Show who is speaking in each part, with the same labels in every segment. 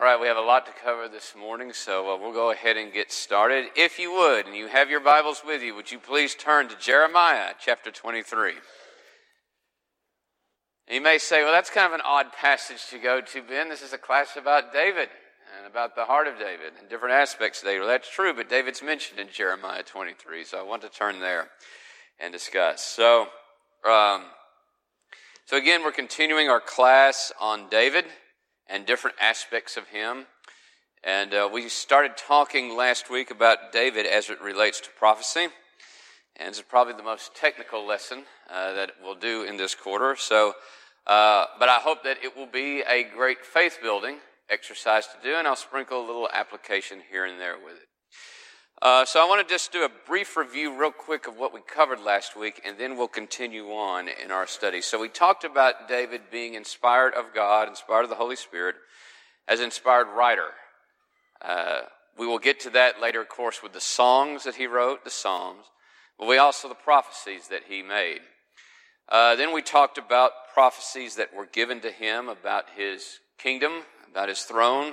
Speaker 1: All right, we have a lot to cover this morning, so uh, we'll go ahead and get started. If you would, and you have your Bibles with you, would you please turn to Jeremiah chapter 23? You may say, well, that's kind of an odd passage to go to, Ben. This is a class about David and about the heart of David and different aspects of David. Well, that's true, but David's mentioned in Jeremiah 23, so I want to turn there and discuss. So, um, so again, we're continuing our class on David and different aspects of him. And uh, we started talking last week about David as it relates to prophecy. And it's probably the most technical lesson uh, that we'll do in this quarter. So, uh, but I hope that it will be a great faith building exercise to do, and I'll sprinkle a little application here and there with it. Uh, so I want to just do a brief review, real quick, of what we covered last week, and then we'll continue on in our study. So we talked about David being inspired of God, inspired of the Holy Spirit, as inspired writer. Uh, we will get to that later, of course, with the songs that he wrote, the Psalms, but we also the prophecies that he made. Uh, then we talked about prophecies that were given to him about his kingdom, about his throne,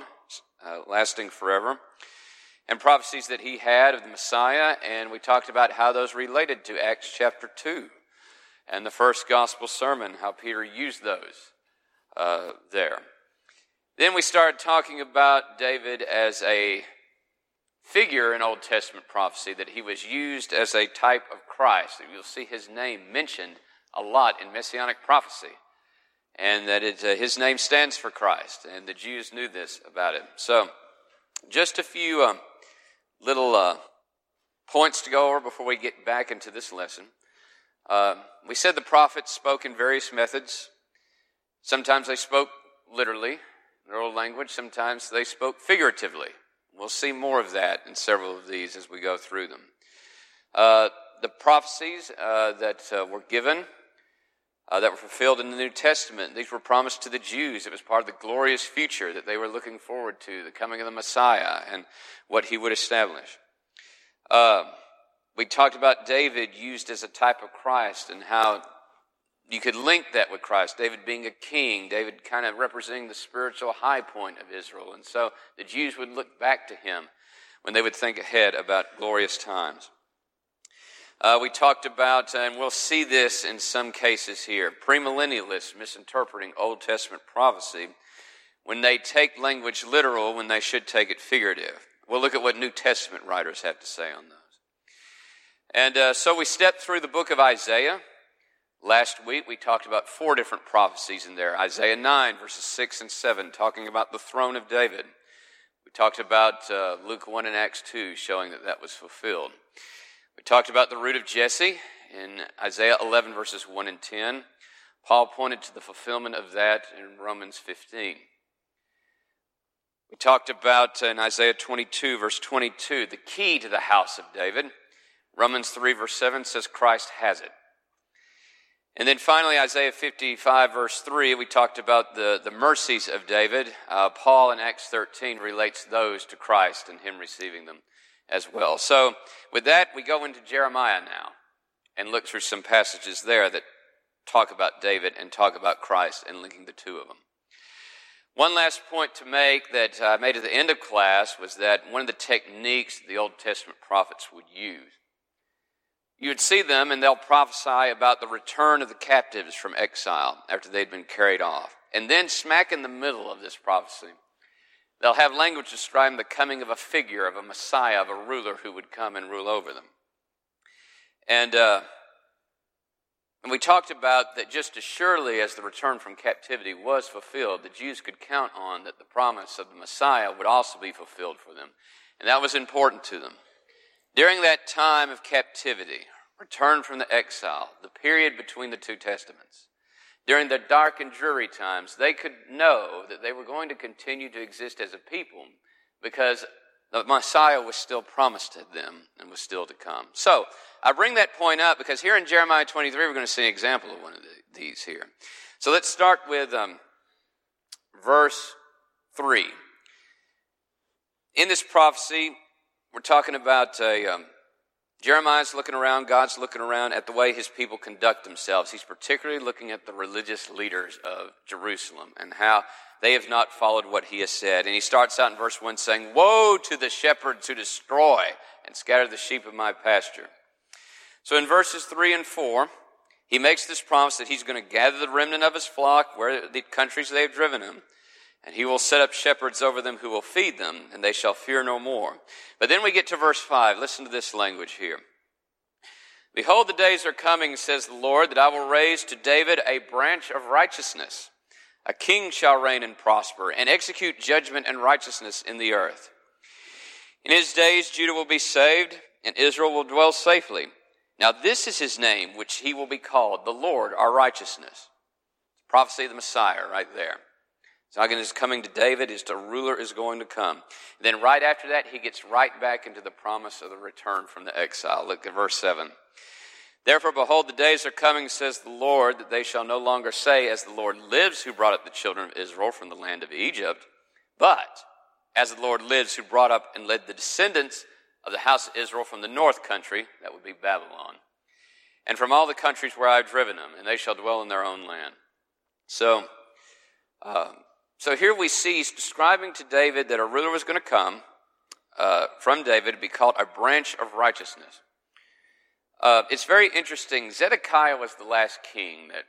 Speaker 1: uh, lasting forever and prophecies that he had of the Messiah, and we talked about how those related to Acts chapter 2 and the first gospel sermon, how Peter used those uh, there. Then we started talking about David as a figure in Old Testament prophecy, that he was used as a type of Christ. You'll see his name mentioned a lot in messianic prophecy, and that it, uh, his name stands for Christ, and the Jews knew this about him. So, just a few. Um, little uh, points to go over before we get back into this lesson. Uh, we said the prophets spoke in various methods. Sometimes they spoke literally, in their old language. Sometimes they spoke figuratively. We'll see more of that in several of these as we go through them. Uh, the prophecies uh, that uh, were given uh, that were fulfilled in the New Testament. These were promised to the Jews. It was part of the glorious future that they were looking forward to, the coming of the Messiah and what he would establish. Uh, we talked about David used as a type of Christ and how you could link that with Christ. David being a king, David kind of representing the spiritual high point of Israel. And so the Jews would look back to him when they would think ahead about glorious times. Uh, we talked about, and we'll see this in some cases here, premillennialists misinterpreting Old Testament prophecy when they take language literal when they should take it figurative. We'll look at what New Testament writers have to say on those. And uh, so we stepped through the book of Isaiah. Last week we talked about four different prophecies in there Isaiah 9, verses 6 and 7, talking about the throne of David. We talked about uh, Luke 1 and Acts 2, showing that that was fulfilled. We talked about the root of Jesse in Isaiah 11, verses 1 and 10. Paul pointed to the fulfillment of that in Romans 15. We talked about in Isaiah 22, verse 22, the key to the house of David. Romans 3, verse 7 says Christ has it. And then finally, Isaiah 55, verse 3, we talked about the, the mercies of David. Uh, Paul in Acts 13 relates those to Christ and him receiving them as well. So, with that, we go into Jeremiah now and look through some passages there that talk about David and talk about Christ and linking the two of them. One last point to make that I made at the end of class was that one of the techniques the Old Testament prophets would use. You would see them and they'll prophesy about the return of the captives from exile after they'd been carried off. And then, smack in the middle of this prophecy, They'll have language describing the coming of a figure, of a Messiah, of a ruler who would come and rule over them. And, uh, and we talked about that just as surely as the return from captivity was fulfilled, the Jews could count on that the promise of the Messiah would also be fulfilled for them. And that was important to them. During that time of captivity, return from the exile, the period between the two testaments, during the dark and dreary times, they could know that they were going to continue to exist as a people, because the Messiah was still promised to them and was still to come. So, I bring that point up because here in Jeremiah 23, we're going to see an example of one of the, these here. So let's start with um, verse 3. In this prophecy, we're talking about a, um, Jeremiah's looking around, God's looking around at the way his people conduct themselves. He's particularly looking at the religious leaders of Jerusalem and how they have not followed what he has said. And he starts out in verse 1 saying, Woe to the shepherds who destroy and scatter the sheep of my pasture. So in verses 3 and 4, he makes this promise that he's going to gather the remnant of his flock where the countries they have driven him and he will set up shepherds over them who will feed them, and they shall fear no more. But then we get to verse 5. Listen to this language here. Behold, the days are coming, says the Lord, that I will raise to David a branch of righteousness. A king shall reign and prosper, and execute judgment and righteousness in the earth. In his days, Judah will be saved, and Israel will dwell safely. Now, this is his name, which he will be called, the Lord our righteousness. Prophecy of the Messiah, right there. Zion is coming to David, his ruler is going to come. Then right after that, he gets right back into the promise of the return from the exile. Look at verse 7. Therefore, behold, the days are coming, says the Lord, that they shall no longer say, As the Lord lives, who brought up the children of Israel from the land of Egypt, but as the Lord lives, who brought up and led the descendants of the house of Israel from the north country, that would be Babylon, and from all the countries where I have driven them, and they shall dwell in their own land. So, um, so here we see he's describing to David that a ruler was going to come uh, from David to be called a branch of righteousness. Uh, it's very interesting. Zedekiah was the last king that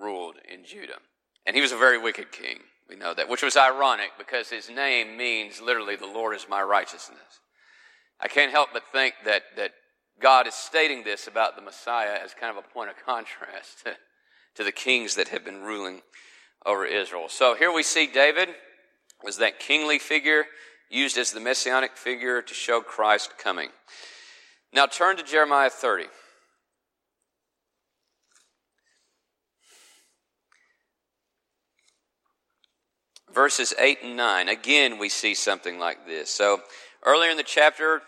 Speaker 1: ruled in Judah, and he was a very wicked king. We know that, which was ironic because his name means literally "the Lord is my righteousness." I can't help but think that that God is stating this about the Messiah as kind of a point of contrast to the kings that have been ruling over Israel. So here we see David was that kingly figure used as the messianic figure to show Christ coming. Now turn to Jeremiah 30. Verses 8 and 9. Again, we see something like this. So, earlier in the chapter,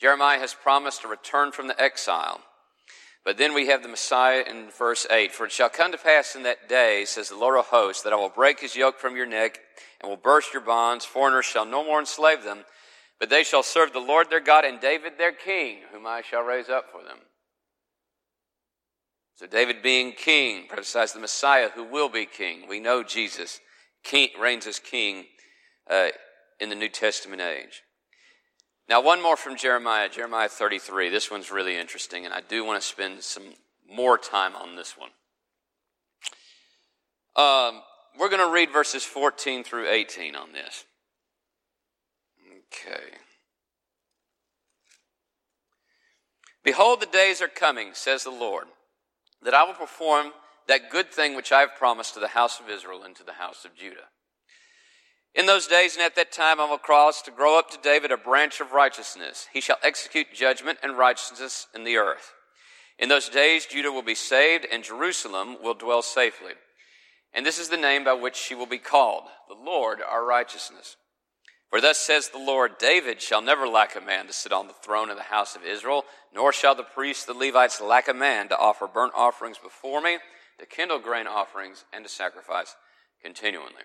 Speaker 1: Jeremiah has promised to return from the exile. But then we have the Messiah in verse 8. For it shall come to pass in that day, says the Lord of hosts, that I will break his yoke from your neck and will burst your bonds. Foreigners shall no more enslave them, but they shall serve the Lord their God and David their king, whom I shall raise up for them. So David being king prophesies the Messiah who will be king. We know Jesus king, reigns as king uh, in the New Testament age. Now, one more from Jeremiah, Jeremiah 33. This one's really interesting, and I do want to spend some more time on this one. Um, we're going to read verses 14 through 18 on this. Okay. Behold, the days are coming, says the Lord, that I will perform that good thing which I have promised to the house of Israel and to the house of Judah. In those days and at that time I will cause to grow up to David a branch of righteousness. He shall execute judgment and righteousness in the earth. In those days Judah will be saved and Jerusalem will dwell safely. And this is the name by which she will be called, the Lord our righteousness. For thus says the Lord, David shall never lack a man to sit on the throne of the house of Israel, nor shall the priests, the Levites, lack a man to offer burnt offerings before me, to kindle grain offerings, and to sacrifice continually.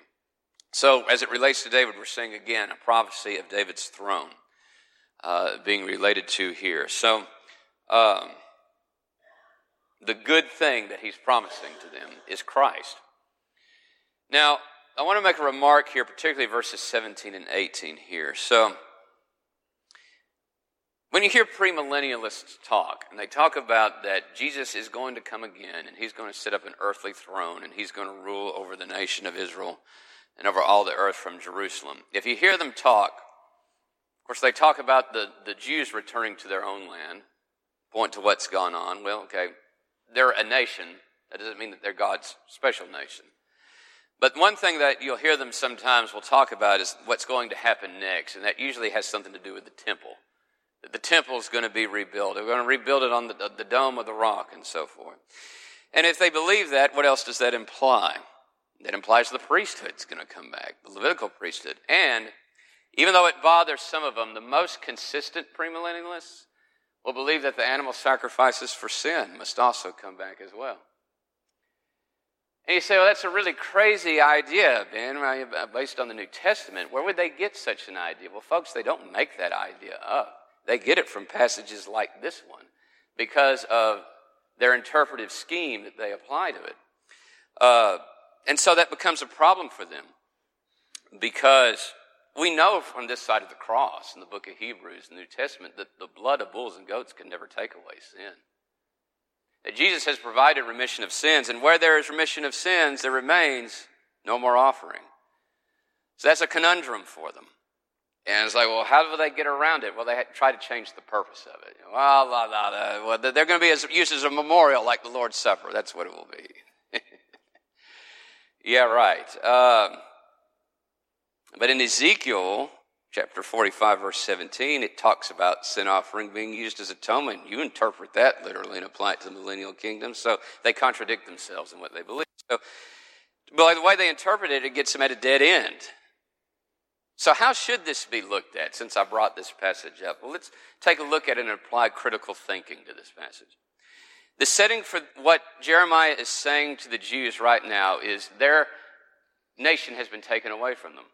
Speaker 1: So, as it relates to David, we're seeing again a prophecy of David's throne uh, being related to here. So, um, the good thing that he's promising to them is Christ. Now, I want to make a remark here, particularly verses 17 and 18 here. So, when you hear premillennialists talk, and they talk about that Jesus is going to come again, and he's going to set up an earthly throne, and he's going to rule over the nation of Israel, and over all the earth from Jerusalem. If you hear them talk, of course, they talk about the, the Jews returning to their own land, point to what's gone on. Well, okay, they're a nation. That doesn't mean that they're God's special nation. But one thing that you'll hear them sometimes will talk about is what's going to happen next, and that usually has something to do with the temple. The temple is going to be rebuilt. They're going to rebuild it on the, the dome of the rock and so forth. And if they believe that, what else does that imply? That implies the priesthood is going to come back, the Levitical priesthood. And Even though it bothers some of them, the most consistent premillennialists will believe that the animal sacrifices for sin must also come back as well. And you say, well, that's a really crazy idea, Ben, based on the New Testament. Where would they get such an idea? Well, folks, they don't make that idea up. They get it from passages like this one because of their interpretive scheme that they apply to it. Uh, and so that becomes a problem for them because we know from this side of the cross in the book of Hebrews, the New Testament, that the blood of bulls and goats can never take away sin. That Jesus has provided remission of sins, and where there is remission of sins, there remains no more offering. So that's a conundrum for them. And it's like, well, how do they get around it? Well, they try to change the purpose of it. Well, well they're going to be as, used as a memorial like the Lord's Supper. That's what it will be. Yeah, right. Um, but in Ezekiel chapter 45, verse 17, it talks about sin offering being used as atonement. You interpret that literally and apply it to the millennial kingdom. So they contradict themselves in what they believe. So, by the way they interpret it, it gets them at a dead end. So, how should this be looked at since I brought this passage up? Well, let's take a look at it and apply critical thinking to this passage. The setting for what Jeremiah is saying to the Jews right now is their nation has been taken away from them.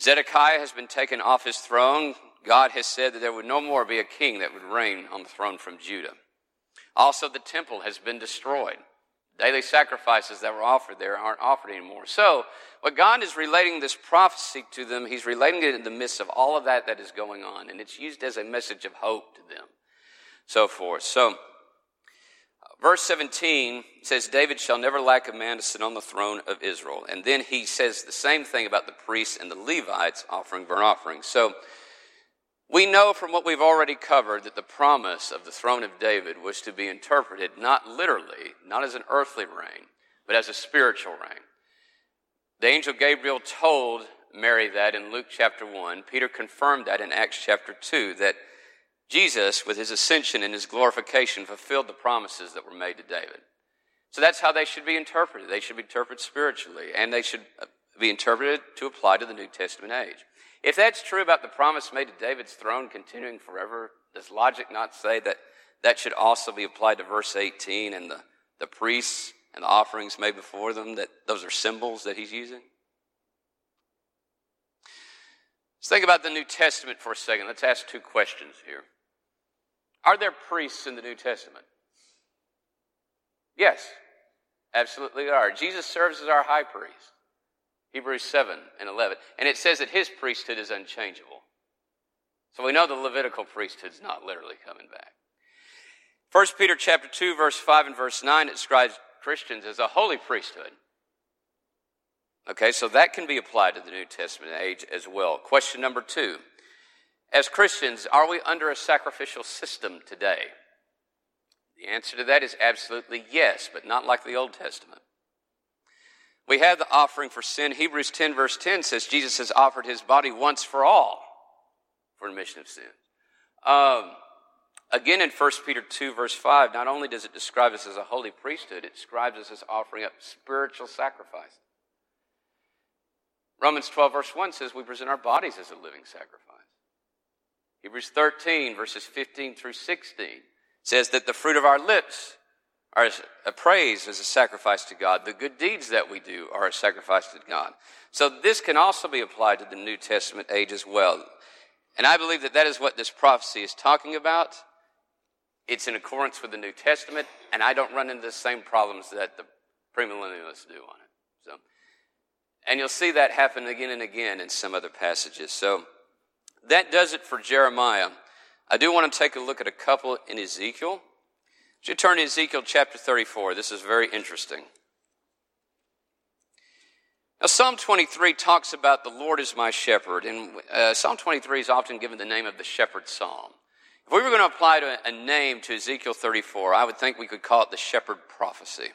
Speaker 1: Zedekiah has been taken off his throne. God has said that there would no more be a king that would reign on the throne from Judah. Also, the temple has been destroyed. Daily sacrifices that were offered there aren't offered anymore. So, what God is relating this prophecy to them, He's relating it in the midst of all of that that is going on, and it's used as a message of hope to them. So forth. So, Verse 17 says, David shall never lack a man to sit on the throne of Israel. And then he says the same thing about the priests and the Levites offering burnt offerings. So we know from what we've already covered that the promise of the throne of David was to be interpreted not literally, not as an earthly reign, but as a spiritual reign. The angel Gabriel told Mary that in Luke chapter 1. Peter confirmed that in Acts chapter 2, that Jesus, with his ascension and his glorification, fulfilled the promises that were made to David. So that's how they should be interpreted. They should be interpreted spiritually, and they should uh, be interpreted to apply to the New Testament age. If that's true about the promise made to David's throne continuing forever, does logic not say that that should also be applied to verse 18 and the, the priests and the offerings made before them, that those are symbols that he's using? Let's think about the New Testament for a second. Let's ask two questions here. Are there priests in the New Testament? Yes, absolutely are. Jesus serves as our high priest. Hebrews 7 and 11. And it says that his priesthood is unchangeable. So we know the Levitical priesthood is not literally coming back. 1 Peter chapter 2, verse 5 and verse 9 describes Christians as a holy priesthood. Okay, so that can be applied to the New Testament age as well. Question number two as Christians, are we under a sacrificial system today? The answer to that is absolutely yes, but not like the Old Testament. We have the offering for sin. Hebrews 10, verse 10 says Jesus has offered his body once for all for remission of sin. Um, again, in 1 Peter 2, verse 5, not only does it describe us as a holy priesthood, it describes us as offering up spiritual sacrifice. Romans 12, verse 1 says we present our bodies as a living sacrifice. Hebrews 13, verses 15 through 16, says that the fruit of our lips are a praise as a sacrifice to God. The good deeds that we do are a sacrifice to God. So this can also be applied to the New Testament age as well. And I believe that that is what this prophecy is talking about. It's in accordance with the New Testament, and I don't run into the same problems that the premillennialists do on it. So, and you'll see that happen again and again in some other passages. So, that does it for Jeremiah. I do want to take a look at a couple in Ezekiel. Would you turn to Ezekiel chapter 34? This is very interesting. Now, Psalm 23 talks about the Lord is my shepherd, and uh, Psalm 23 is often given the name of the shepherd psalm. If we were going to apply to a name to Ezekiel 34, I would think we could call it the shepherd prophecy.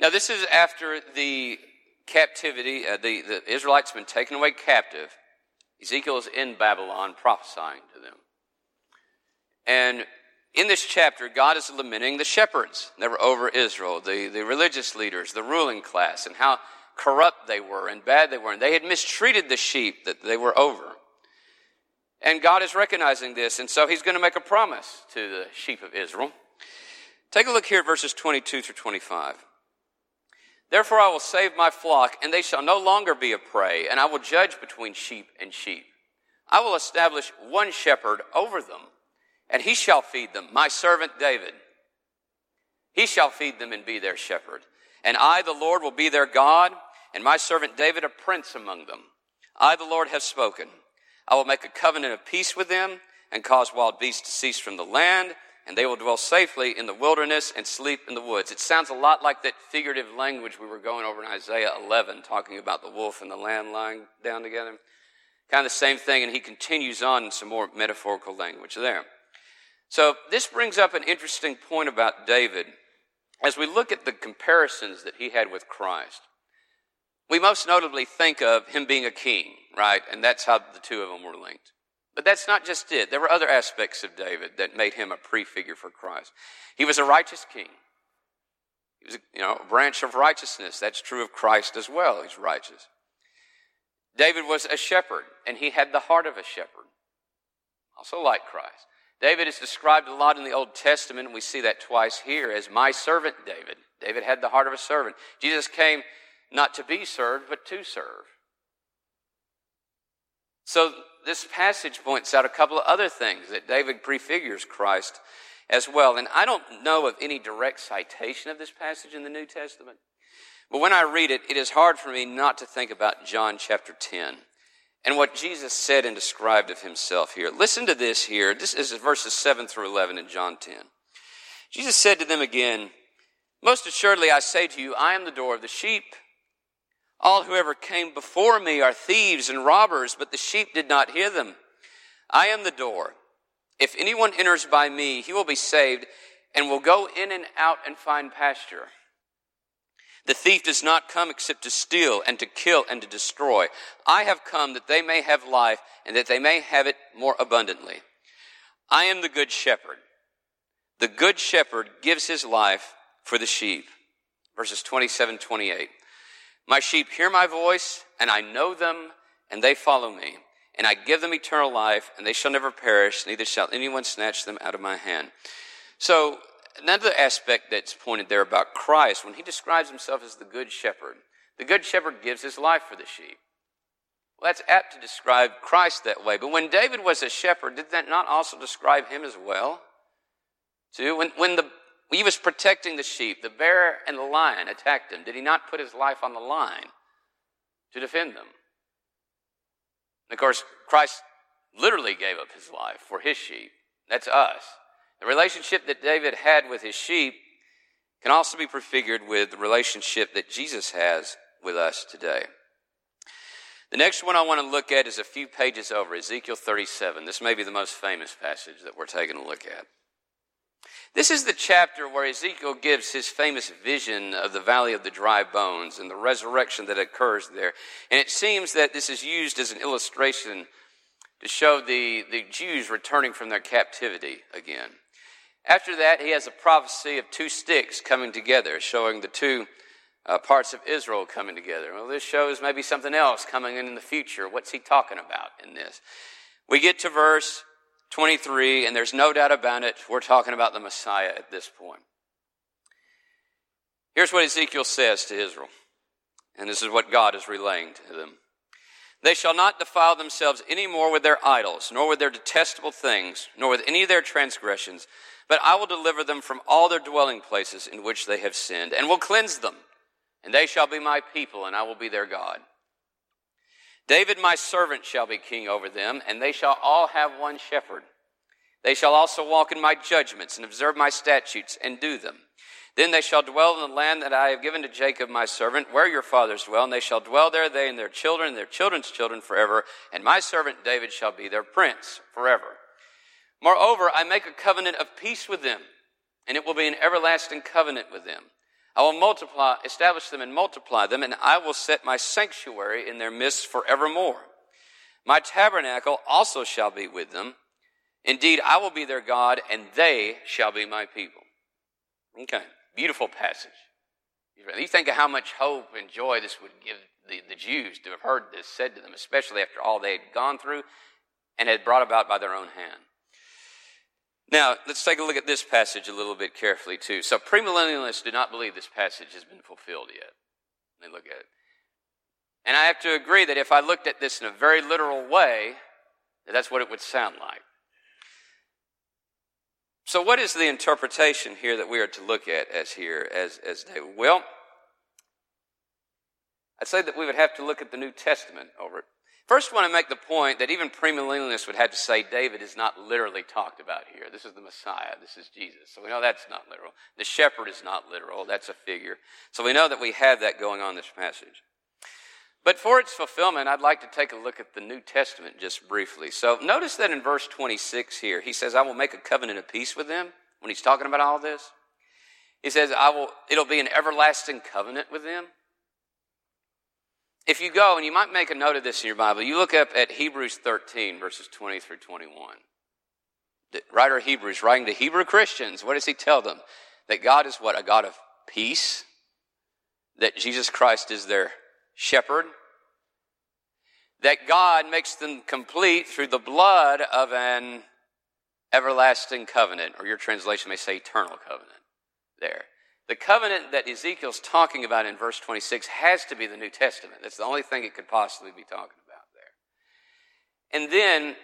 Speaker 1: Now, this is after the captivity, uh, the, the Israelites have been taken away captive, Ezekiel is in Babylon prophesying to them. And in this chapter, God is lamenting the shepherds that were over Israel, the, the religious leaders, the ruling class, and how corrupt they were and bad they were. And they had mistreated the sheep that they were over. And God is recognizing this, and so He's going to make a promise to the sheep of Israel. Take a look here at verses 22 through 25. Therefore, I will save my flock, and they shall no longer be a prey, and I will judge between sheep and sheep. I will establish one shepherd over them, and he shall feed them, my servant David. He shall feed them and be their shepherd. And I, the Lord, will be their God, and my servant David a prince among them. I, the Lord, have spoken. I will make a covenant of peace with them, and cause wild beasts to cease from the land, and they will dwell safely in the wilderness and sleep in the woods. It sounds a lot like that figurative language we were going over in Isaiah 11, talking about the wolf and the lamb lying down together. Kind of the same thing, and he continues on in some more metaphorical language there. So this brings up an interesting point about David as we look at the comparisons that he had with Christ. We most notably think of him being a king, right? And that's how the two of them were linked. But that's not just it. There were other aspects of David that made him a prefigure for Christ. He was a righteous king. He was, you know, a branch of righteousness. That's true of Christ as well. He's righteous. David was a shepherd, and he had the heart of a shepherd, also like Christ. David is described a lot in the Old Testament, and we see that twice here as my servant David. David had the heart of a servant. Jesus came not to be served, but to serve. So this passage points out a couple of other things that David prefigures Christ as well. And I don't know of any direct citation of this passage in the New Testament. But when I read it, it is hard for me not to think about John chapter 10 and what Jesus said and described of himself here. Listen to this here. This is verses 7 through 11 in John 10. Jesus said to them again, Most assuredly I say to you, I am the door of the sheep. All who ever came before me are thieves and robbers, but the sheep did not hear them. I am the door. If anyone enters by me, he will be saved and will go in and out and find pasture. The thief does not come except to steal and to kill and to destroy. I have come that they may have life and that they may have it more abundantly. I am the good shepherd. The good shepherd gives his life for the sheep. Verses 27, 28. My sheep hear my voice and I know them and they follow me. And I give them eternal life and they shall never perish, neither shall anyone snatch them out of my hand. So another aspect that's pointed there about Christ, when he describes himself as the good shepherd, the good shepherd gives his life for the sheep. Well, that's apt to describe Christ that way. But when David was a shepherd, did that not also describe him as well? Too, when, when the, he was protecting the sheep, the bear and the lion attacked him. Did he not put his life on the line to defend them? And of course, Christ literally gave up his life for his sheep. That's us. The relationship that David had with his sheep can also be prefigured with the relationship that Jesus has with us today. The next one I want to look at is a few pages over, Ezekiel 37. This may be the most famous passage that we're taking a look at. This is the chapter where Ezekiel gives his famous vision of the valley of the dry bones and the resurrection that occurs there. And it seems that this is used as an illustration to show the, the Jews returning from their captivity again. After that, he has a prophecy of two sticks coming together, showing the two uh, parts of Israel coming together. Well, this shows maybe something else coming in in the future. What's he talking about in this? We get to verse 23, and there's no doubt about it, we're talking about the Messiah at this point. Here's what Ezekiel says to Israel, and this is what God is relaying to them. They shall not defile themselves any more with their idols, nor with their detestable things, nor with any of their transgressions, but I will deliver them from all their dwelling places in which they have sinned, and will cleanse them, and they shall be my people, and I will be their God. David, my servant, shall be king over them, and they shall all have one shepherd. They shall also walk in my judgments and observe my statutes and do them. Then they shall dwell in the land that I have given to Jacob my servant, where your fathers dwell, and they shall dwell there, they and their children, and their children's children forever, and my servant David shall be their prince forever. Moreover, I make a covenant of peace with them, and it will be an everlasting covenant with them. I will multiply, establish them and multiply them, and I will set my sanctuary in their midst forevermore. My tabernacle also shall be with them. Indeed, I will be their God, and they shall be my people. Okay, beautiful passage. You think of how much hope and joy this would give the, the Jews to have heard this said to them, especially after all they had gone through and had brought about by their own hand. Now, let's take a look at this passage a little bit carefully, too. So, premillennialists do not believe this passage has been fulfilled yet. They look at it. And I have to agree that if I looked at this in a very literal way, that's what it would sound like. So, what is the interpretation here that we are to look at as here as, as David? Well, I'd say that we would have to look at the New Testament over it. First, I want to make the point that even premillennialists would have to say David is not literally talked about here. This is the Messiah. This is Jesus. So we know that's not literal. The shepherd is not literal. That's a figure. So we know that we have that going on in this passage. But for its fulfillment, I'd like to take a look at the New Testament just briefly. So notice that in verse 26 here, he says, I will make a covenant of peace with them when he's talking about all this. He says, I will, it'll be an everlasting covenant with them. If you go, and you might make a note of this in your Bible, you look up at Hebrews 13, verses 20 through 21. The writer of Hebrews, writing to Hebrew Christians, what does he tell them? That God is what? A God of peace? That Jesus Christ is their shepherd? That God makes them complete through the blood of an everlasting covenant, or your translation may say eternal covenant there. The covenant that Ezekiel's talking about in verse 26 has to be the New Testament. That's the only thing it could possibly be talking about there. And then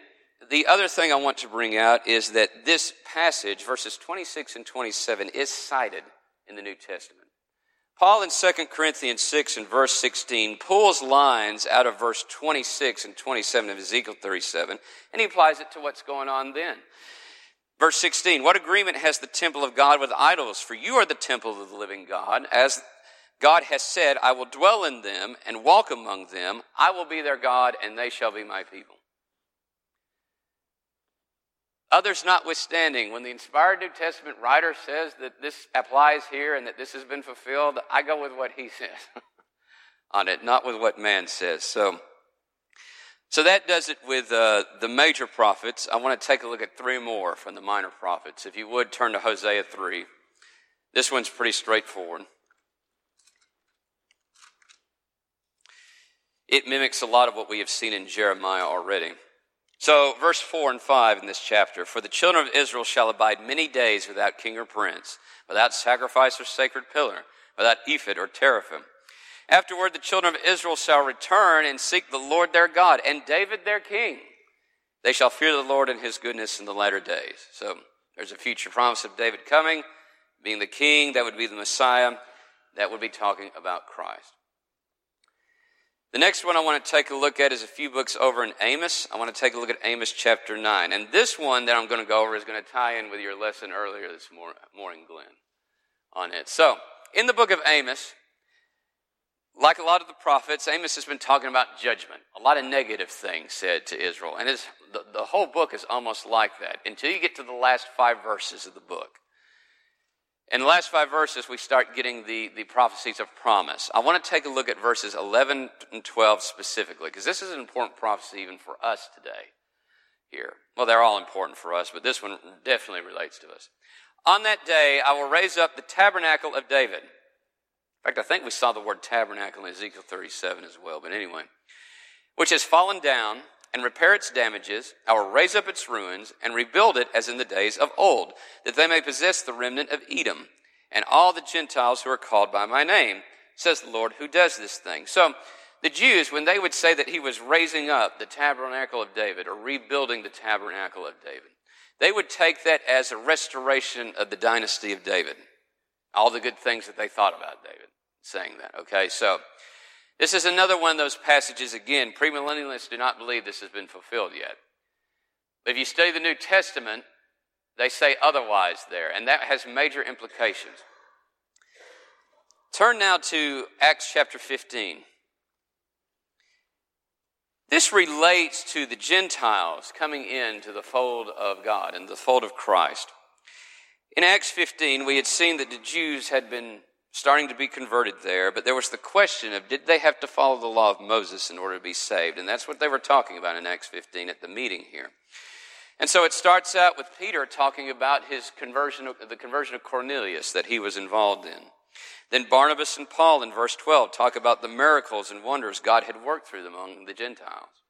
Speaker 1: the other thing I want to bring out is that this passage, verses 26 and 27, is cited in the New Testament. Paul in 2 Corinthians 6 and verse 16 pulls lines out of verse 26 and 27 of Ezekiel 37, and he applies it to what's going on then. Verse 16, what agreement has the temple of God with idols? For you are the temple of the living God. As God has said, I will dwell in them and walk among them. I will be their God, and they shall be my people. Others notwithstanding, when the inspired New Testament writer says that this applies here and that this has been fulfilled, I go with what he says on it, not with what man says. So, so that does it with uh, the major prophets. I want to take a look at three more from the minor prophets. If you would turn to Hosea 3. This one's pretty straightforward. It mimics a lot of what we have seen in Jeremiah already. So, verse 4 and 5 in this chapter For the children of Israel shall abide many days without king or prince, without sacrifice or sacred pillar, without ephod or teraphim. Afterward, the children of Israel shall return and seek the Lord their God and David their king. They shall fear the Lord and his goodness in the latter days. So there's a future promise of David coming, being the king. That would be the Messiah. That would be talking about Christ. The next one I want to take a look at is a few books over in Amos. I want to take a look at Amos chapter 9. And this one that I'm going to go over is going to tie in with your lesson earlier this morning, Glenn, on it. So, in the book of Amos, like a lot of the prophets, Amos has been talking about judgment, a lot of negative things said to Israel. And the, the whole book is almost like that until you get to the last five verses of the book. In the last five verses, we start getting the, the prophecies of promise. I want to take a look at verses 11 and 12 specifically, because this is an important prophecy even for us today here. Well, they're all important for us, but this one definitely relates to us. On that day, I will raise up the tabernacle of David fact, I think we saw the word tabernacle in Ezekiel 37 as well, but anyway, which has fallen down and repair its damages. I will raise up its ruins and rebuild it as in the days of old, that they may possess the remnant of Edom and all the Gentiles who are called by my name, says the Lord who does this thing. So, the Jews, when they would say that he was raising up the tabernacle of David or rebuilding the tabernacle of David, they would take that as a restoration of the dynasty of David. All the good things that they thought about David saying that. Okay, so this is another one of those passages again. Premillennialists do not believe this has been fulfilled yet. But if you study the New Testament, they say otherwise there, and that has major implications. Turn now to Acts chapter 15. This relates to the Gentiles coming into the fold of God and the fold of Christ. In Acts 15, we had seen that the Jews had been starting to be converted there, but there was the question of did they have to follow the law of Moses in order to be saved? And that's what they were talking about in Acts 15 at the meeting here. And so it starts out with Peter talking about his conversion, the conversion of Cornelius that he was involved in. Then Barnabas and Paul in verse 12 talk about the miracles and wonders God had worked through them among the Gentiles.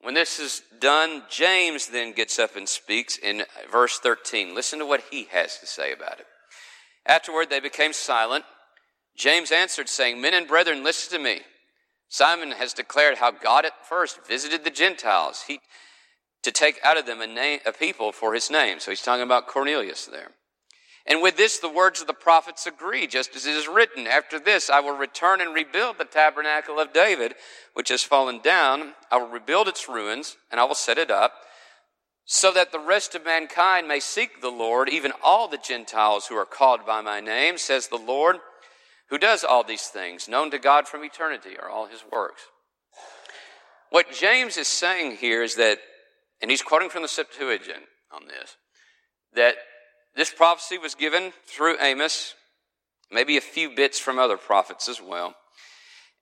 Speaker 1: When this is done, James then gets up and speaks in verse 13. Listen to what he has to say about it. Afterward, they became silent. James answered, saying, Men and brethren, listen to me. Simon has declared how God at first visited the Gentiles he, to take out of them a, name, a people for his name. So he's talking about Cornelius there. And with this, the words of the prophets agree, just as it is written, After this, I will return and rebuild the tabernacle of David, which has fallen down. I will rebuild its ruins, and I will set it up, so that the rest of mankind may seek the Lord, even all the Gentiles who are called by my name, says the Lord, who does all these things, known to God from eternity, are all his works. What James is saying here is that, and he's quoting from the Septuagint on this, that this prophecy was given through Amos, maybe a few bits from other prophets as well.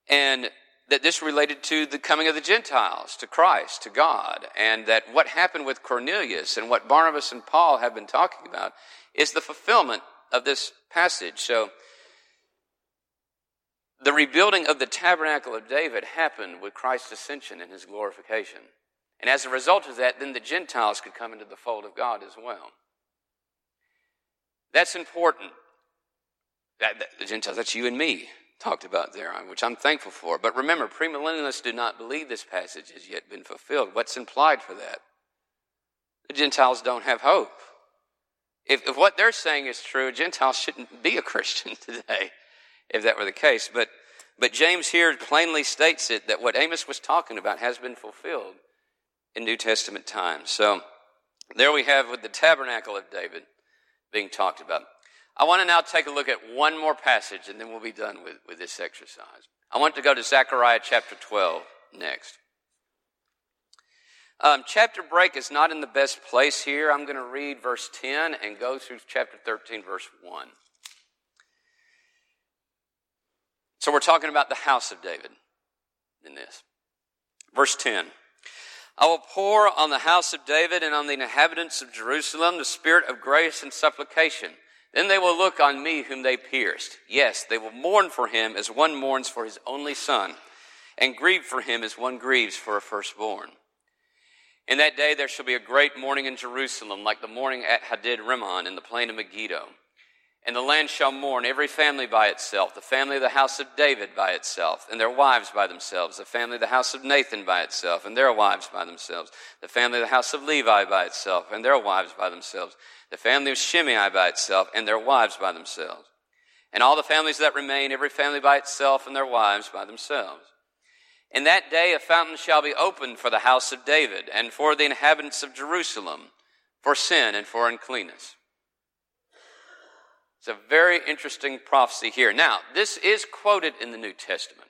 Speaker 1: And that this related to the coming of the Gentiles to Christ, to God, and that what happened with Cornelius and what Barnabas and Paul have been talking about is the fulfillment of this passage. So, the rebuilding of the tabernacle of David happened with Christ's ascension and his glorification. And as a result of that, then the Gentiles could come into the fold of God as well. That's important. That, that, the Gentiles, that's you and me talked about there, uh, which I'm thankful for. But remember, premillennialists do not believe this passage has yet been fulfilled. What's implied for that? The Gentiles don't have hope. If, if what they're saying is true, Gentiles shouldn't be a Christian today, if that were the case. But, but James here plainly states it that what Amos was talking about has been fulfilled in New Testament times. So there we have with the tabernacle of David being talked about. I want to now take a look at one more passage and then we'll be done with, with this exercise. I want to go to Zechariah chapter 12 next. Um, chapter break is not in the best place here. I'm going to read verse 10 and go through chapter 13, verse 1. So we're talking about the house of David in this. Verse 10. I will pour on the house of David and on the inhabitants of Jerusalem the spirit of grace and supplication. Then they will look on me whom they pierced. Yes, they will mourn for him as one mourns for his only son, and grieve for him as one grieves for a firstborn. In that day there shall be a great mourning in Jerusalem, like the mourning at Hadad Rimmon in the plain of Megiddo. And the land shall mourn, every family by itself, the family of the house of David by itself, and their wives by themselves, the family of the house of Nathan by itself, and their wives by themselves, the family of the house of Levi by itself, and their wives by themselves, the family of Shimei by itself, and their wives by themselves, and all the families that remain, every family by itself, and their wives by themselves. In that day a fountain shall be opened for the house of David, and for the inhabitants of Jerusalem, for sin and for uncleanness. It's a very interesting prophecy here. Now, this is quoted in the New Testament.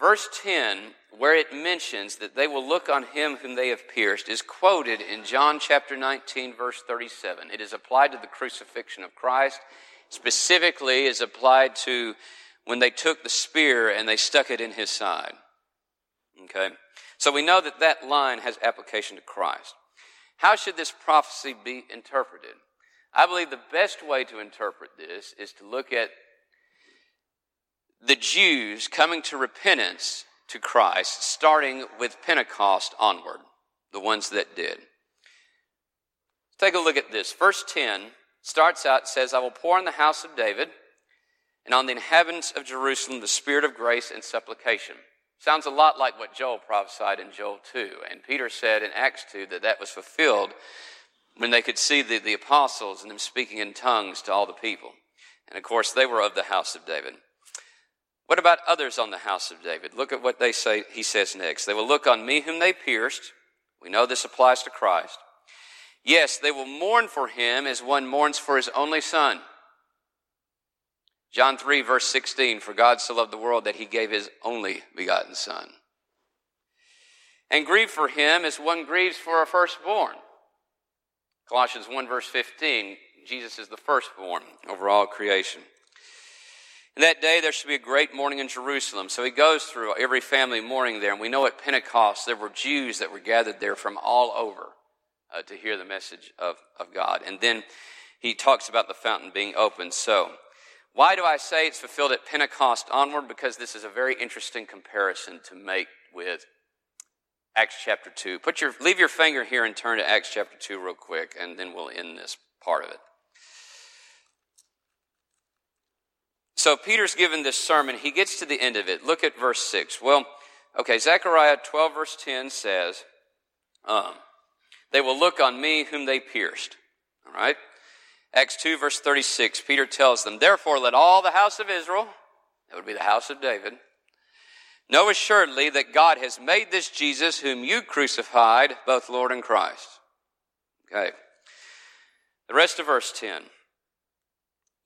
Speaker 1: Verse 10, where it mentions that they will look on him whom they have pierced, is quoted in John chapter 19, verse 37. It is applied to the crucifixion of Christ. Specifically, is applied to when they took the spear and they stuck it in his side. Okay? So we know that that line has application to Christ. How should this prophecy be interpreted? I believe the best way to interpret this is to look at the Jews coming to repentance to Christ, starting with Pentecost onward, the ones that did. Take a look at this. Verse 10 starts out, says, I will pour on the house of David and on the inhabitants of Jerusalem the spirit of grace and supplication. Sounds a lot like what Joel prophesied in Joel 2. And Peter said in Acts 2 that that was fulfilled when they could see the, the apostles and them speaking in tongues to all the people. And of course, they were of the house of David. What about others on the house of David? Look at what they say, he says next. They will look on me whom they pierced. We know this applies to Christ. Yes, they will mourn for him as one mourns for his only son. John 3, verse 16 For God so loved the world that he gave his only begotten son. And grieve for him as one grieves for a firstborn. Colossians 1, verse 15 Jesus is the firstborn over all creation. In that day, there should be a great mourning in Jerusalem. So he goes through every family mourning there. And we know at Pentecost, there were Jews that were gathered there from all over uh, to hear the message of, of God. And then he talks about the fountain being opened. So Why do I say it's fulfilled at Pentecost onward? Because this is a very interesting comparison to make with Acts chapter 2. Put your, leave your finger here and turn to Acts chapter 2 real quick, and then we'll end this part of it. So Peter's given this sermon. He gets to the end of it. Look at verse 6. Well, okay, Zechariah 12, verse 10 says, um, They will look on me whom they pierced. All right? Acts 2, verse 36, Peter tells them, Therefore, let all the house of Israel, that would be the house of David, know assuredly that God has made this Jesus, whom you crucified, both Lord and Christ. Okay. The rest of verse 10.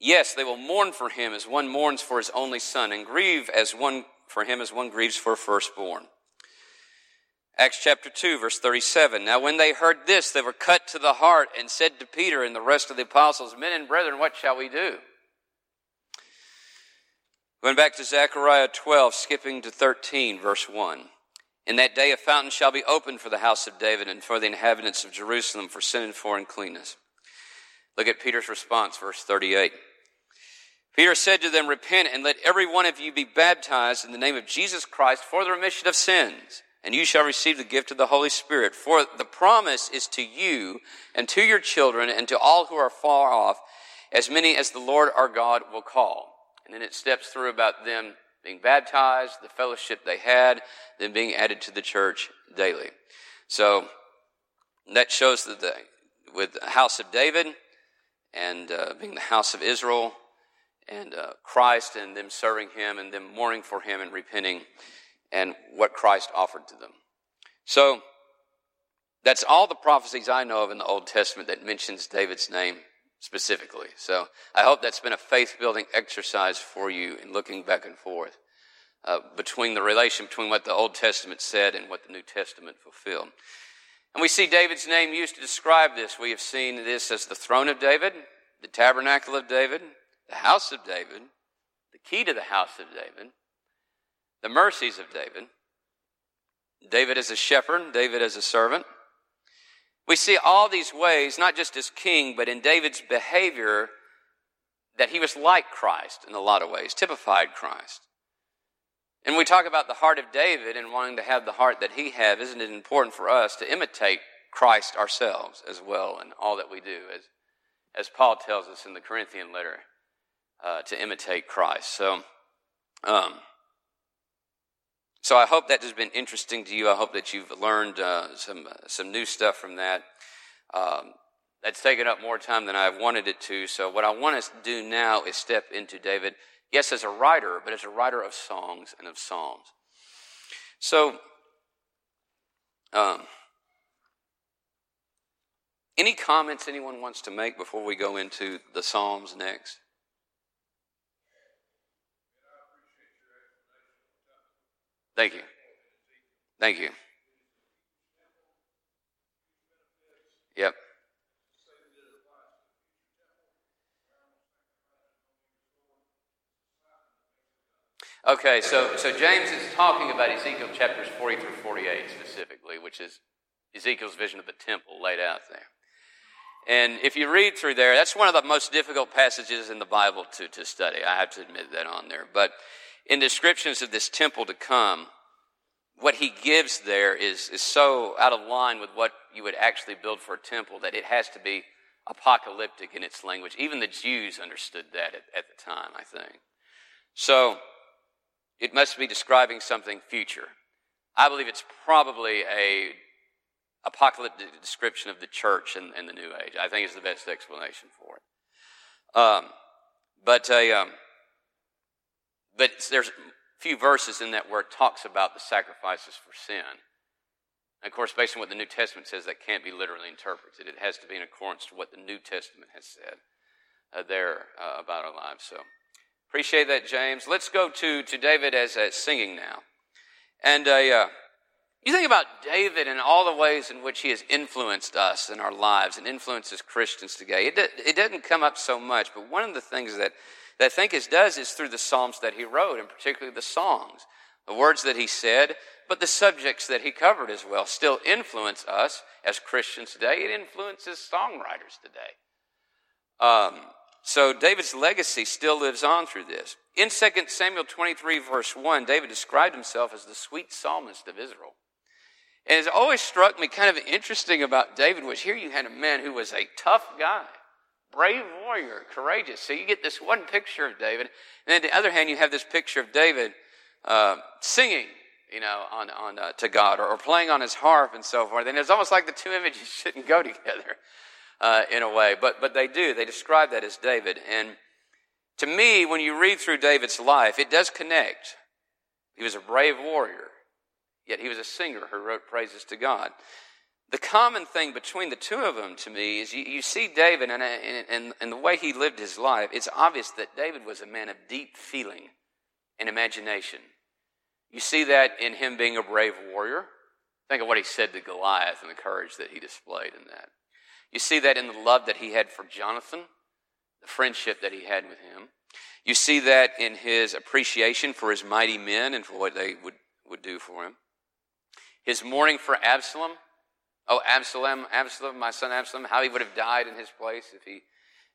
Speaker 1: Yes, they will mourn for him as one mourns for his only son, and grieve as one for him as one grieves for a firstborn. Acts chapter 2, verse 37. Now, when they heard this, they were cut to the heart and said to Peter and the rest of the apostles, Men and brethren, what shall we do? Going back to Zechariah 12, skipping to 13, verse 1. In that day, a fountain shall be opened for the house of David and for the inhabitants of Jerusalem for sin and foreign cleanness. Look at Peter's response, verse 38. Peter said to them, Repent and let every one of you be baptized in the name of Jesus Christ for the remission of sins, and you shall receive the gift of the Holy Spirit. For the promise is to you and to your children and to all who are far off, as many as the Lord our God will call. And then it steps through about them being baptized, the fellowship they had, then being added to the church daily. So that shows that the, with the house of David, and uh, being the house of Israel and uh, Christ and them serving him and them mourning for him and repenting and what Christ offered to them. So that's all the prophecies I know of in the Old Testament that mentions David's name specifically. So I hope that's been a faith building exercise for you in looking back and forth uh, between the relation between what the Old Testament said and what the New Testament fulfilled. And we see David's name used to describe this. We have seen this as the throne of David, the tabernacle of David, the house of David, the key to the house of David, the mercies of David, David as a shepherd, David as a servant. We see all these ways, not just as king, but in David's behavior, that he was like Christ in a lot of ways, typified Christ. And we talk about the heart of David and wanting to have the heart that he had. Isn't it important for us to imitate Christ ourselves as well in all that we do, as, as Paul tells us in the Corinthian letter, uh, to imitate Christ. So, um, so I hope that has been interesting to you. I hope that you've learned uh, some some new stuff from that. Um, that's taken up more time than I've wanted it to. So what I want to do now is step into David Yes, as a writer, but as a writer of songs and of psalms. So, um, any comments anyone wants to make before we go into the Psalms next? Thank you. Thank you. Yep. Okay, so, so James is talking about Ezekiel chapters 40 through 48 specifically, which is Ezekiel's vision of the temple laid out there. And if you read through there, that's one of the most difficult passages in the Bible to, to study. I have to admit that on there. But in descriptions of this temple to come, what he gives there is, is so out of line with what you would actually build for a temple that it has to be apocalyptic in its language. Even the Jews understood that at, at the time, I think. So, it must be describing something future. I believe it's probably a apocalyptic description of the church in, in the New Age. I think it's the best explanation for it. Um, but a, um, but there's few verses in that where it talks about the sacrifices for sin. And of course, based on what the New Testament says, that can't be literally interpreted. It has to be in accordance to what the New Testament has said uh, there uh, about our lives. So. Appreciate that, James. Let's go to, to David as a singing now. And uh, you think about David and all the ways in which he has influenced us in our lives and influences Christians today. It, it doesn't come up so much, but one of the things that, that I think it does is through the Psalms that he wrote, and particularly the songs. The words that he said, but the subjects that he covered as well, still influence us as Christians today. It influences songwriters today. Um, so David's legacy still lives on through this. In 2 Samuel 23, verse 1, David described himself as the sweet psalmist of Israel. And it's always struck me kind of interesting about David was here you had a man who was a tough guy, brave warrior, courageous. So you get this one picture of David, and then the other hand, you have this picture of David uh, singing, you know, on, on uh, to God or, or, playing on his harp and so forth. And it's almost like the two images shouldn't go together uh, in a way, but but they do. They describe that as David. And to me, when you read through David's life, it does connect. He was a brave warrior, yet he was a singer who wrote praises to God. The common thing between the two of them to me is you, you see David and, and, and the way he lived his life, it's obvious that David was a man of deep feeling and imagination. You see that in him being a brave warrior. Think of what he said to Goliath and the courage that he displayed in that. You see that in the love that he had for Jonathan, the friendship that he had with him. You see that in his appreciation for his mighty men and for what they would, would do for him. His mourning for Absalom. Oh, Absalom, Absalom, my son Absalom, how he would have died in his place if he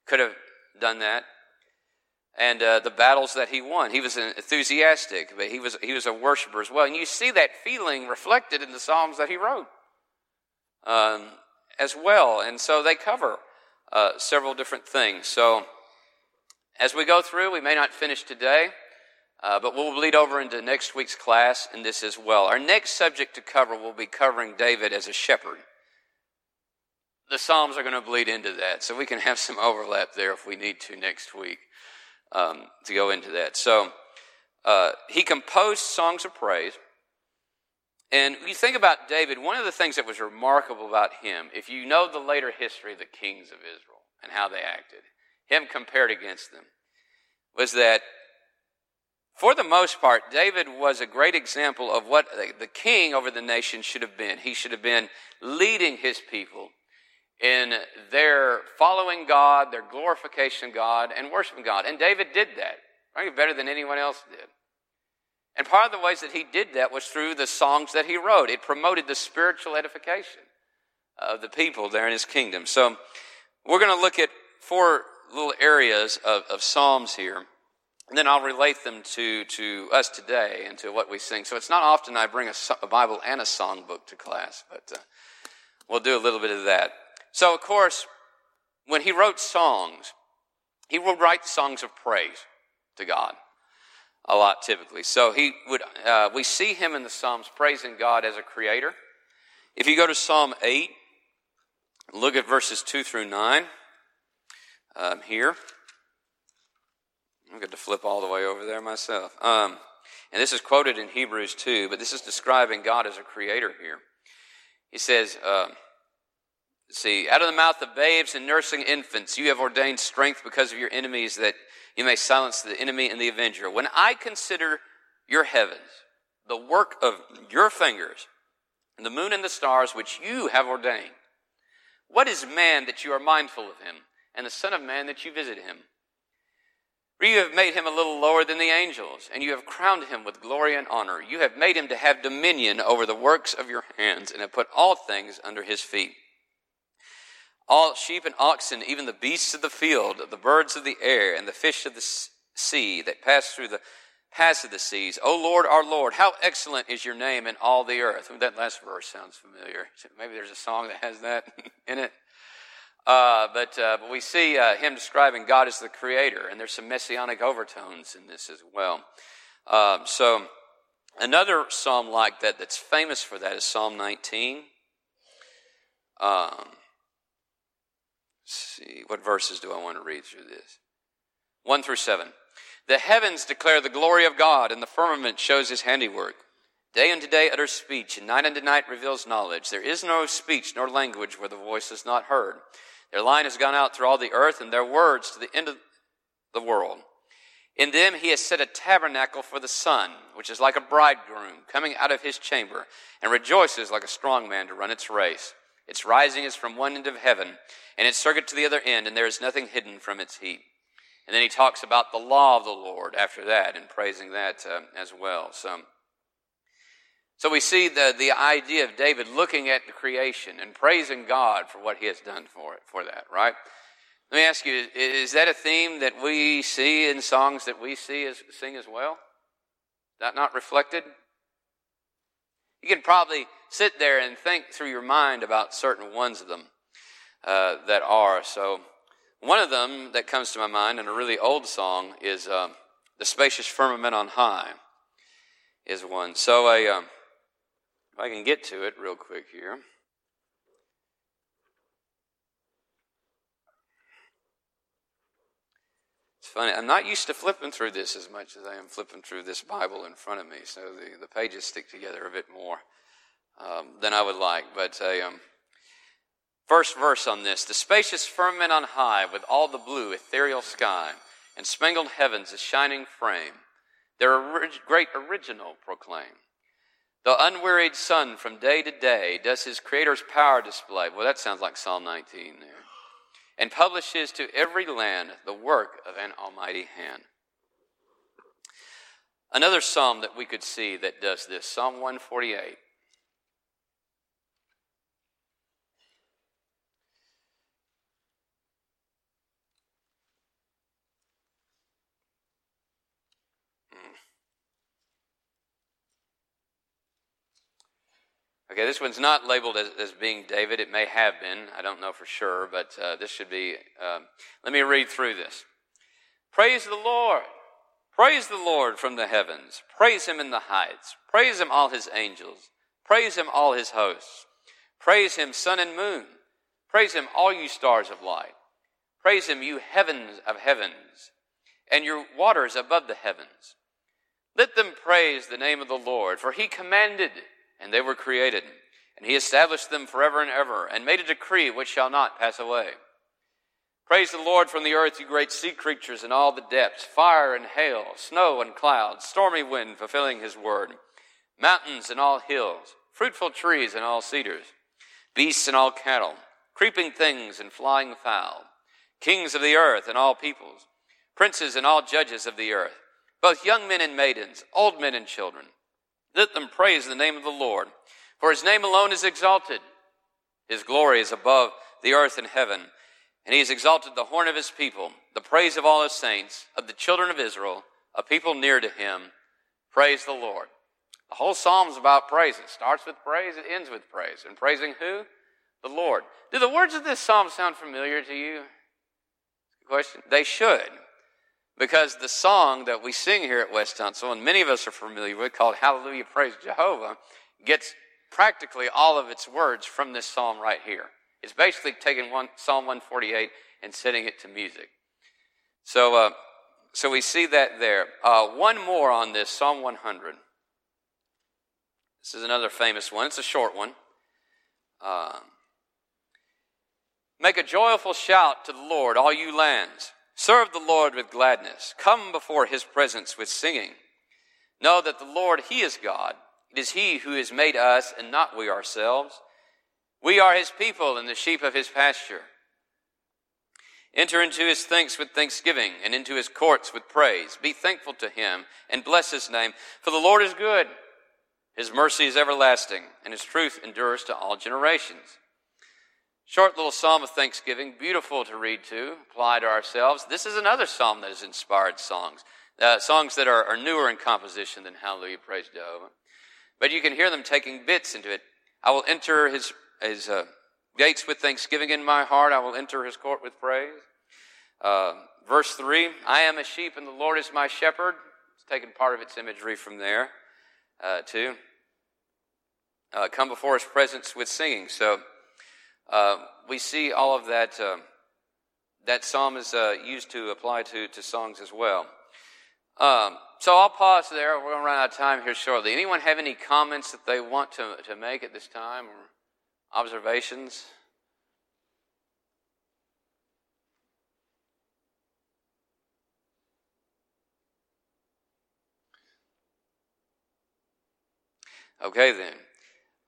Speaker 1: could have done that. And uh, the battles that he won. He was enthusiastic, but he was, he was a worshiper as well. And you see that feeling reflected in the Psalms that he wrote. Um, as well. And so they cover uh, several different things. So as we go through, we may not finish today, uh, but we'll bleed over into next week's class in this as well. Our next subject to cover will be covering David as a shepherd. The Psalms are going to bleed into that, so we can have some overlap there if we need to next week um, to go into that. So uh, he composed songs of praise. And you think about David, one of the things that was remarkable about him, if you know the later history of the kings of Israel and how they acted, him compared against them, was that for the most part, David was a great example of what the king over the nation should have been. He should have been leading his people in their following God, their glorification of God, and worshiping God. And David did that, probably better than anyone else did. And part of the ways that he did that was through the songs that he wrote. It promoted the spiritual edification of the people there in his kingdom. So we're going to look at four little areas of, of Psalms here. And then I'll relate them to, to us today and to what we sing. So it's not often I bring a, a Bible and a song book to class, but uh, we'll do a little bit of that. So, of course, when he wrote songs, he would write songs of praise to God a lot typically. So he would, uh, we see him in the Psalms praising God as a creator. If you go to Psalm 8, look at verses 2 through 9 um, here. I'm going to flip all the way over there myself. Um, and this is quoted in Hebrews 2, but this is describing God as a creator here. He says, uh, see, out of the mouth of babes and nursing infants, you have ordained strength because of your enemies that you may silence the enemy and the avenger. When I consider your heavens, the work of your fingers, and the moon and the stars which you have ordained, what is man that you are mindful of him, and the Son of Man that you visit him? For you have made him a little lower than the angels, and you have crowned him with glory and honor. You have made him to have dominion over the works of your hands, and have put all things under his feet all sheep and oxen, even the beasts of the field, the birds of the air, and the fish of the sea that pass through the pass of the seas. O Lord, our Lord, how excellent is your name in all the earth. That last verse sounds familiar. Maybe there's a song that has that in it. Uh, but, uh, but we see uh, him describing God as the creator, and there's some messianic overtones in this as well. Um, so, another psalm like that that's famous for that is Psalm 19. Um, see, what verses do I want to read through this? 1 through 7. The heavens declare the glory of God, and the firmament shows his handiwork. Day unto day utters speech, and night unto night reveals knowledge. There is no speech nor language where the voice is not heard. Their line has gone out through all the earth, and their words to the end of the world. In them he has set a tabernacle for the sun, which is like a bridegroom coming out of his chamber, and rejoices like a strong man to run its race. Its rising is from one end of heaven, and its circuit to the other end, and there is nothing hidden from its heat. And then he talks about the law of the Lord after that, and praising that uh, as well. So, so we see the, the idea of David looking at the creation and praising God for what he has done for it, for that, right? Let me ask you, is that a theme that we see in songs that we see as, sing as well? That not reflected? You can probably sit there and think through your mind about certain ones of them uh, that are. So, one of them that comes to my mind, and a really old song, is uh, "The Spacious Firmament on High." Is one. So, I, um, if I can get to it real quick here. It's funny. I'm not used to flipping through this as much as I am flipping through this Bible in front of me, so the, the pages stick together a bit more um, than I would like. But a um, first verse on this the spacious firmament on high, with all the blue ethereal sky, and spangled heavens a shining frame, their orig- great original proclaim. The unwearied sun from day to day does his Creator's power display. Well, that sounds like Psalm 19 there and publishes to every land the work of an almighty hand. Another psalm that we could see that does this, Psalm 148. Okay, this one's not labeled as, as being David. It may have been. I don't know for sure, but uh, this should be. Um, let me read through this. Praise the Lord. Praise the Lord from the heavens. Praise him in the heights. Praise him, all his angels. Praise him, all his hosts. Praise him, sun and moon. Praise him, all you stars of light. Praise him, you heavens of heavens, and your waters above the heavens. Let them praise the name of the Lord, for he commanded and they were created. And he established them forever and ever, and made a decree which shall not pass away. Praise the Lord from the earth, you great sea creatures in all the depths, fire and hail, snow and clouds, stormy wind fulfilling his word, mountains and all hills, fruitful trees and all cedars, beasts and all cattle, creeping things and flying fowl, kings of the earth and all peoples, princes and all judges of the earth, both young men and maidens, old men and children. Let them praise the name of the Lord, for his name alone is exalted. His glory is above the earth and heaven, and he has exalted the horn of his people, the praise of all his saints, of the children of Israel, a people near to him. Praise the Lord. The whole psalm's about praise. It starts with praise, it ends with praise. And praising who? The Lord. Do the words of this psalm sound familiar to you? Question. They should. Because the song that we sing here at West Huntsville, and many of us are familiar with, called Hallelujah, Praise Jehovah, gets practically all of its words from this psalm right here. It's basically taking one, Psalm 148 and setting it to music. So, uh, so we see that there. Uh, one more on this, Psalm 100. This is another famous one. It's a short one. Uh, Make a joyful shout to the Lord, all you lands. Serve the Lord with gladness. Come before his presence with singing. Know that the Lord, he is God. It is he who has made us and not we ourselves. We are his people and the sheep of his pasture. Enter into his thanks with thanksgiving and into his courts with praise. Be thankful to him and bless his name, for the Lord is good. His mercy is everlasting and his truth endures to all generations. Short little psalm of thanksgiving, beautiful to read to, apply to ourselves. This is another psalm that has inspired songs, uh, songs that are, are, newer in composition than Hallelujah, Praise Jehovah. But you can hear them taking bits into it. I will enter his, his uh, gates with thanksgiving in my heart. I will enter his court with praise. Uh, verse 3 I am a sheep and the Lord is my shepherd. It's taken part of its imagery from there, uh, too. Uh, come before his presence with singing. So, uh, we see all of that. Uh, that psalm is uh, used to apply to, to songs as well. Um, so I'll pause there. We're going to run out of time here shortly. Anyone have any comments that they want to, to make at this time or observations? Okay, then.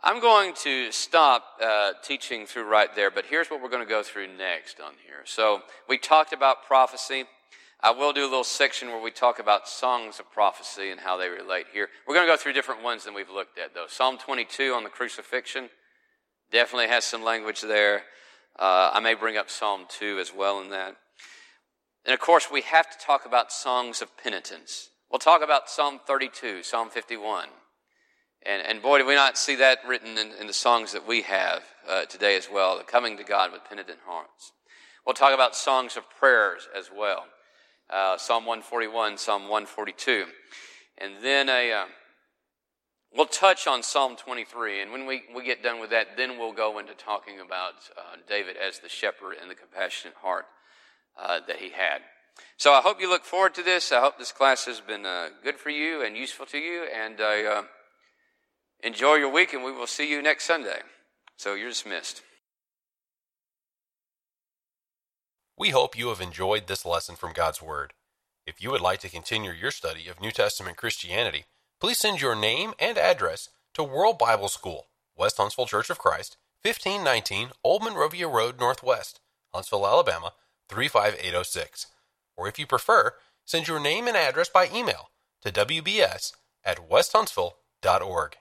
Speaker 1: I'm going to stop uh, teaching through right there, but here's what we're going to go through next on here. So we talked about prophecy. I will do a little section where we talk about songs of prophecy and how they relate here. We're going to go through different ones than we've looked at, though. Psalm 22 on the crucifixion definitely has some language there. Uh, I may bring up Psalm 2 as well in that. And of course, we have to talk about songs of penitence. We'll talk about Psalm 32, Psalm 51. And, and boy, do we not see that written in, in the songs that we have uh, today as well, the coming to God with penitent hearts. We'll talk about songs of prayers as well. Uh, Psalm 141, Psalm 142. And then a, uh, we'll touch on Psalm 23. And when we, we get done with that, then we'll go into talking about uh, David as the shepherd and the compassionate heart uh, that he had. So I hope you look forward to this. I hope this class has been uh, good for you and useful to you. And uh, enjoy your week, and we will see you next Sunday. So you're dismissed.
Speaker 2: We hope you have enjoyed this lesson from God's Word. If you would like to continue your study of New Testament Christianity, please send your name and address to World Bible School, West Huntsville Church of Christ, 1519 Old Monrovia Road Northwest, Huntsville, Alabama 35806. Or if you prefer, send your name and address by email to wbs at westhuntsville.org.